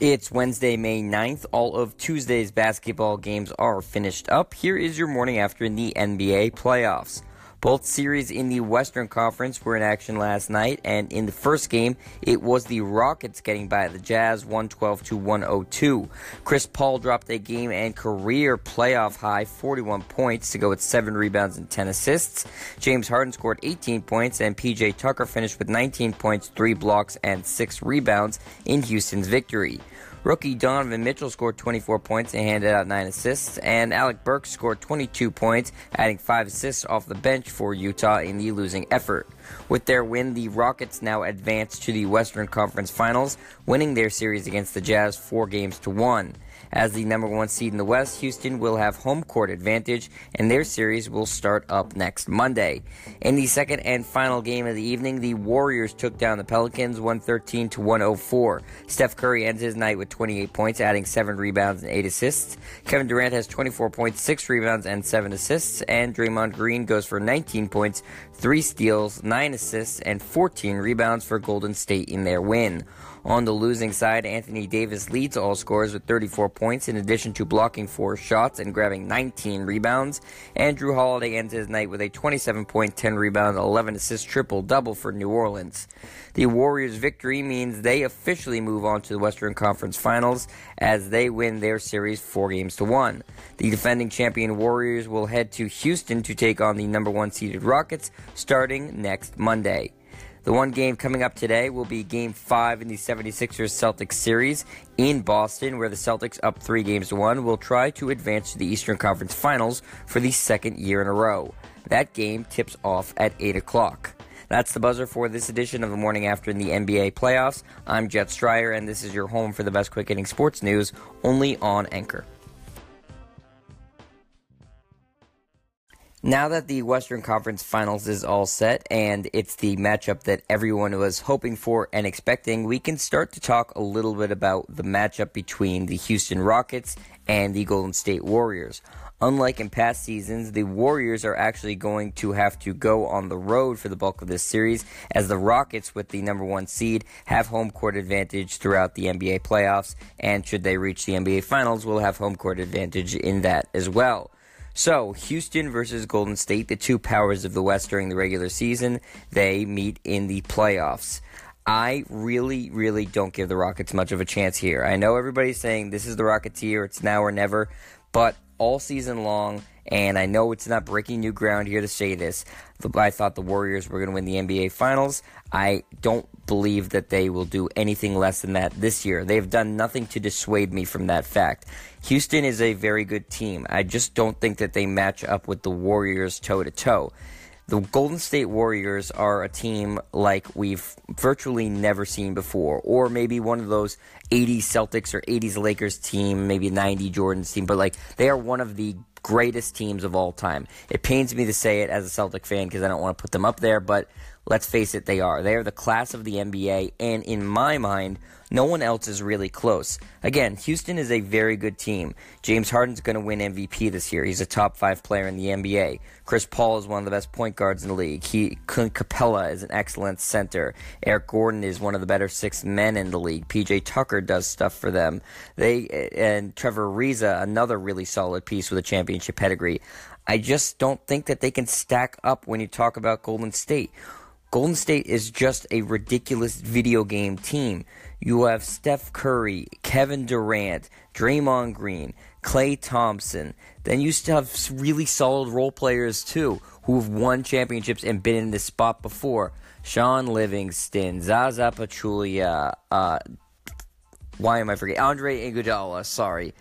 It's Wednesday, May 9th. All of Tuesday's basketball games are finished up. Here is your morning after in the NBA playoffs. Both series in the Western Conference were in action last night, and in the first game, it was the Rockets getting by the Jazz 112 to 102. Chris Paul dropped a game and career playoff high 41 points to go with 7 rebounds and 10 assists. James Harden scored 18 points, and PJ Tucker finished with 19 points, 3 blocks, and 6 rebounds in Houston's victory. Rookie Donovan Mitchell scored 24 points and handed out 9 assists, and Alec Burks scored 22 points, adding 5 assists off the bench for Utah in the losing effort. With their win, the Rockets now advance to the Western Conference Finals, winning their series against the Jazz 4 games to 1. As the number one seed in the West, Houston will have home court advantage, and their series will start up next Monday. In the second and final game of the evening, the Warriors took down the Pelicans 113 to 104. Steph Curry ends his night with 28 points, adding 7 rebounds and 8 assists. Kevin Durant has 24 points, 6 rebounds, and 7 assists, and Draymond Green goes for 19 points, 3 steals, 9 assists, and 14 rebounds for Golden State in their win. On the losing side, Anthony Davis leads all scorers with 34 points in addition to blocking four shots and grabbing 19 rebounds. Jrue Holiday ends his night with a 27 point, 10 rebound, 11 assist triple double for New Orleans. The Warriors' victory means they officially move on to the Western Conference Finals as they win their series four games to one. The defending champion Warriors will head to Houston to take on the number one seeded Rockets starting next Monday. The one game coming up today will be game five in the 76ers Celtics series in Boston, where the Celtics, up three games to one, will try to advance to the Eastern Conference Finals for the second year in a row. That game tips off at 8 o'clock. That's the buzzer for this edition of the morning after in the NBA playoffs. I'm Jet Stryer, and this is your home for the best quick hitting sports news only on Anchor. Now that the Western Conference Finals is all set and it's the matchup that everyone was hoping for and expecting, we can start to talk a little bit about the matchup between the Houston Rockets and the Golden State Warriors. Unlike in past seasons, the Warriors are actually going to have to go on the road for the bulk of this series, as the Rockets, with the number one seed, have home court advantage throughout the NBA playoffs, and should they reach the NBA Finals, will have home court advantage in that as well. So, Houston versus Golden State, the two powers of the West during the regular season, they meet in the playoffs. I really, really don't give the Rockets much of a chance here. I know everybody's saying this is the Rockets year, it's now or never, but all season long, and I know it's not breaking new ground here to say this. I thought the Warriors were going to win the NBA Finals. I don't believe that they will do anything less than that this year. They've done nothing to dissuade me from that fact. Houston is a very good team. I just don't think that they match up with the Warriors toe to toe. The Golden State Warriors are a team like we've virtually never seen before, or maybe one of those 80s Celtics or 80s Lakers team, maybe 90 Jordan's team, but like they are one of the greatest teams of all time. It pains me to say it as a Celtic fan because I don't want to put them up there, but let's face it, they are. They are the class of the NBA, and in my mind, no one else is really close. Again, Houston is a very good team. James Harden's going to win MVP this year. He's a top five player in the NBA. Chris Paul is one of the best point guards in the league. He Capela is an excellent center. Eric Gordon is one of the better six men in the league. PJ Tucker does stuff for them. They and Trevor Ariza, another really solid piece with a championship pedigree. I just don't think that they can stack up when you talk about Golden State. Golden State is just a ridiculous video game team. You have Steph Curry, Kevin Durant, Draymond Green, Klay Thompson. Then you still have really solid role players too, who have won championships and been in this spot before. Shaun Livingston, Zaza Pachulia, uh, why am I forgetting? Andre Iguodala, sorry.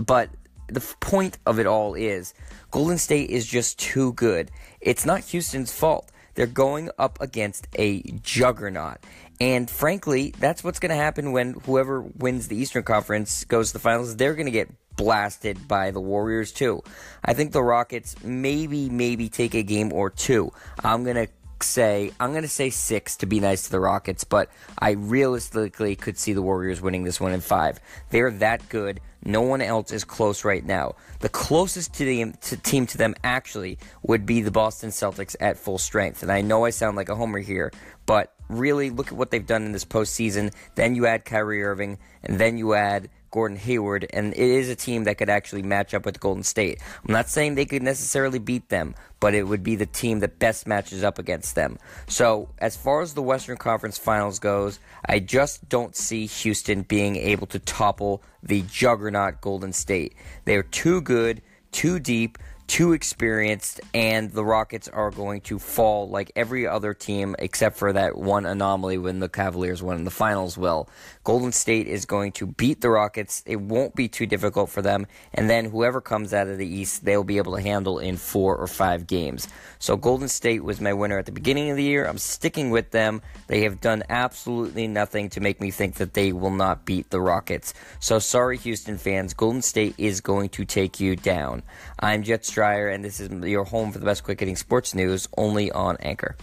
But the point of it all is Golden State is just too good. It's not Houston's fault. They're going up against a juggernaut. And frankly, that's what's going to happen when whoever wins the Eastern Conference goes to the finals. They're going to get blasted by the Warriors too. I think the Rockets maybe maybe take a game or two. I'm going to say I'm going to say 6 to be nice to the Rockets, but I realistically could see the Warriors winning this one in 5. They're that good. No one else is close right now. The closest to the to team to them actually would be the Boston Celtics at full strength. And I know I sound like a homer here, but really, look at what they've done in this postseason. Then you add Kyrie Irving, and then you add Gordon Hayward, and it is a team that could actually match up with Golden State. I'm not saying they could necessarily beat them, but it would be the team that best matches up against them. So, as far as the Western Conference Finals goes, I just don't see Houston being able to topple the juggernaut Golden State. They're too good, too deep, too experienced, and the Rockets are going to fall like every other team except for that one anomaly when the Cavaliers won in the finals will. Golden State is going to beat the Rockets. It won't be too difficult for them, and then whoever comes out of the East, they'll be able to handle in four or five games. So Golden State was my winner at the beginning of the year. I'm sticking with them. They have done absolutely nothing to make me think that they will not beat the Rockets. So sorry, Houston fans. Golden State is going to take you down. I'm Jets Stryer, and this is your home for the best quick hitting sports news only on Anchor.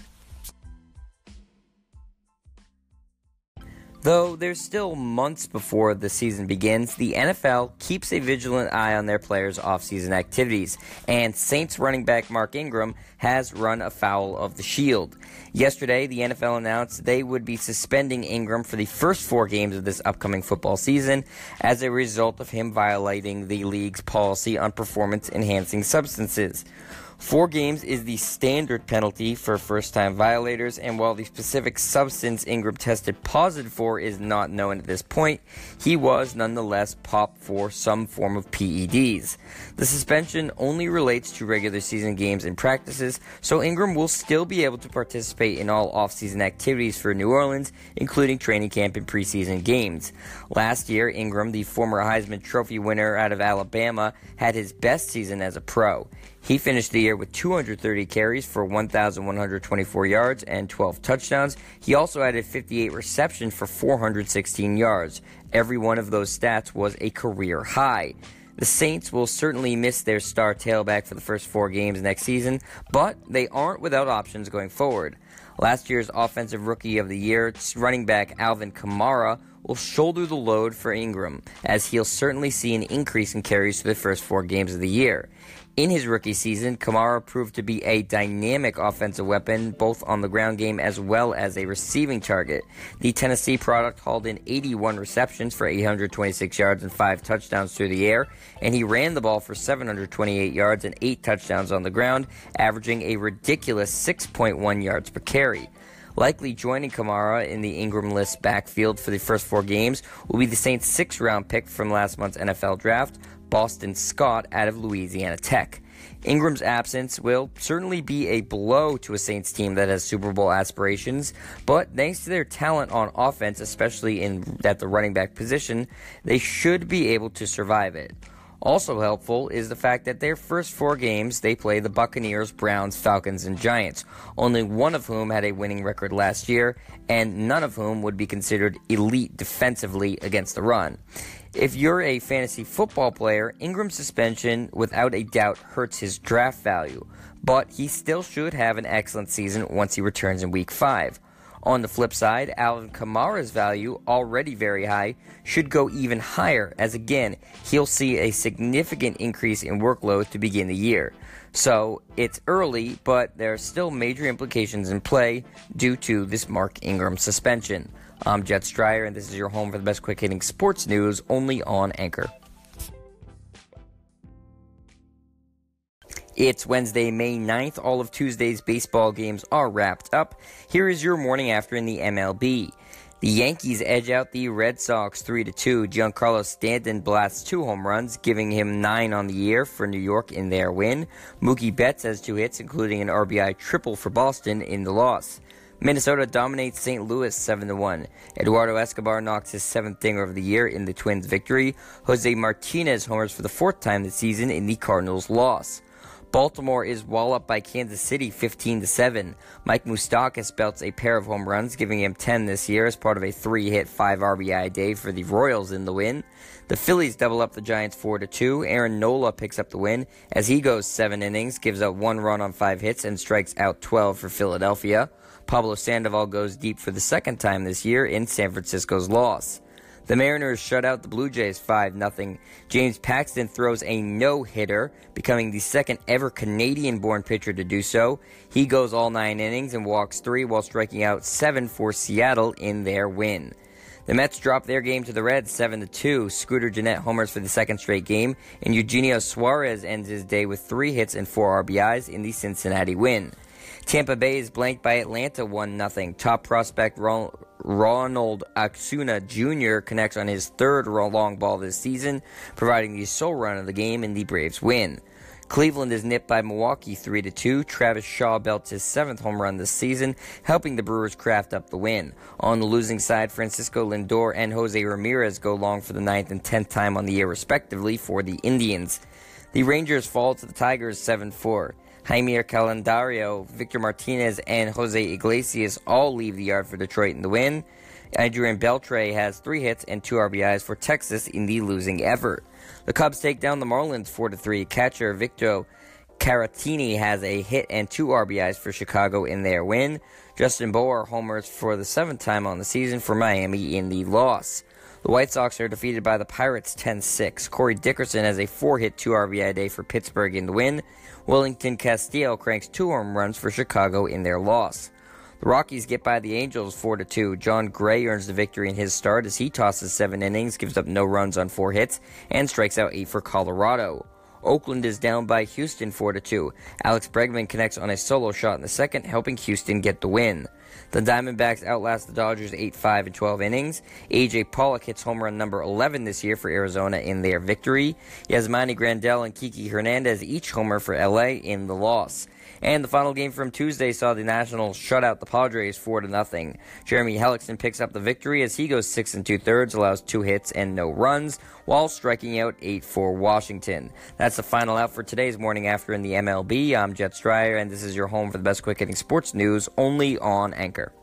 Though there's still months before the season begins, the NFL keeps a vigilant eye on their players' offseason activities, and Saints running back Mark Ingram has run afoul of the shield. Yesterday, the NFL announced they would be suspending Ingram for the first four games of this upcoming football season as a result of him violating the league's policy on performance enhancing substances. Four games is the standard penalty for first time violators, and while the specific substance Ingram tested positive for is not known at this point, he was nonetheless popped for some form of PEDs. The suspension only relates to regular season games and practices, so Ingram will still be able to participate in all offseason activities for New Orleans, including training camp and preseason games. Last year, Ingram, the former Heisman Trophy winner out of Alabama, had his best season as a pro. He finished the year with 230 carries for 1,124 yards and 12 touchdowns. He also added 58 receptions for 416 yards. Every one of those stats was a career high. The Saints will certainly miss their star tailback for the first four games next season, but they aren't without options going forward. Last year's Offensive Rookie of the Year running back Alvin Kamara will shoulder the load for Ingram, as he'll certainly see an increase in carries for the first four games of the year. In his rookie season, Kamara proved to be a dynamic offensive weapon, both on the ground game as well as a receiving target. The Tennessee product hauled in 81 receptions for 826 yards and 5 touchdowns through the air, and he ran the ball for 728 yards and 8 touchdowns on the ground, averaging a ridiculous 6.1 yards per carry. Likely joining Kamara in the Ingram list backfield for the first four games will be the Saints' sixth round pick from last month's NFL draft, Boston Scott out of Louisiana Tech. Ingram's absence will certainly be a blow to a Saints team that has Super Bowl aspirations, but thanks to their talent on offense, especially in at the running back position, they should be able to survive it. Also helpful is the fact that their first four games they play the Buccaneers, Browns, Falcons, and Giants, only one of whom had a winning record last year, and none of whom would be considered elite defensively against the run. If you're a fantasy football player, Ingram's suspension without a doubt hurts his draft value, but he still should have an excellent season once he returns in week 5. On the flip side, Alvin Kamara's value, already very high, should go even higher, as again, he'll see a significant increase in workload to begin the year. So it's early, but there are still major implications in play due to this Mark Ingram suspension. I'm Jet Stryer, and this is your home for the best quick hitting sports news only on Anchor. It's Wednesday, May 9th. All of Tuesday's baseball games are wrapped up. Here is your morning after in the MLB. The Yankees edge out the Red Sox 3 2. Giancarlo Stanton blasts two home runs, giving him nine on the year for New York in their win. Mookie Betts has two hits, including an RBI triple for Boston in the loss. Minnesota dominates St. Louis 7 1. Eduardo Escobar knocks his seventh dinger of the year in the Twins' victory. Jose Martinez homers for the fourth time this season in the Cardinals' loss. Baltimore is walloped by Kansas City 15 7. Mike Moustakas belts a pair of home runs, giving him 10 this year as part of a three-hit, five RBI day for the Royals in the win. The Phillies double up the Giants 4 2. Aaron Nola picks up the win as he goes seven innings, gives up one run on five hits, and strikes out 12 for Philadelphia. Pablo Sandoval goes deep for the second time this year in San Francisco's loss. The Mariners shut out the Blue Jays 5 0. James Paxton throws a no hitter, becoming the second ever Canadian born pitcher to do so. He goes all nine innings and walks three while striking out seven for Seattle in their win. The Mets drop their game to the Reds 7 2. Scooter Gennett homers for the second straight game, and Eugenio Suarez ends his day with three hits and four RBIs in the Cincinnati win. Tampa Bay is blanked by Atlanta 1 0. Top prospect Ronald Acuna Jr. connects on his third long ball this season, providing the sole run of the game in the Braves win. Cleveland is nipped by Milwaukee 3 2. Travis Shaw belts his seventh home run this season, helping the Brewers craft up the win. On the losing side, Francisco Lindor and Jose Ramirez go long for the ninth and tenth time on the year, respectively, for the Indians. The Rangers fall to the Tigers 7 4. Jeimer Candelario, Victor Martinez, and Jose Iglesias all leave the yard for Detroit in the win. Adrian Beltre has three hits and two RBIs for Texas in the losing effort. The Cubs take down the Marlins 4 3. Catcher Victor Caratini has a hit and two RBIs for Chicago in their win. Justin Bour homers for the seventh time on the season for Miami in the loss. The White Sox are defeated by the Pirates 10 6. Corey Dickerson has a four hit, two RBI day for Pittsburgh in the win. Wellington Castillo cranks two home runs for Chicago in their loss. The Rockies get by the Angels 4 2. Jon Gray earns the victory in his start as he tosses seven innings, gives up no runs on four hits, and strikes out eight for Colorado. Oakland is down by Houston 4 2. Alex Bregman connects on a solo shot in the second, helping Houston get the win. The Diamondbacks outlast the Dodgers 8 5 in 12 innings. AJ Pollock hits home run number 11 this year for Arizona in their victory. Yasmani Grandal and Kiki Hernandez each homer for LA in the loss. And the final game from Tuesday saw the Nationals shut out the Padres 4 to nothing. Jeremy Hellickson picks up the victory as he goes 6 and 2 thirds, allows two hits and no runs, while striking out 8 for Washington. That's the final out for today's morning after in the MLB. I'm Jet Stryer, and this is your home for the best quick hitting sports news only on Anchor.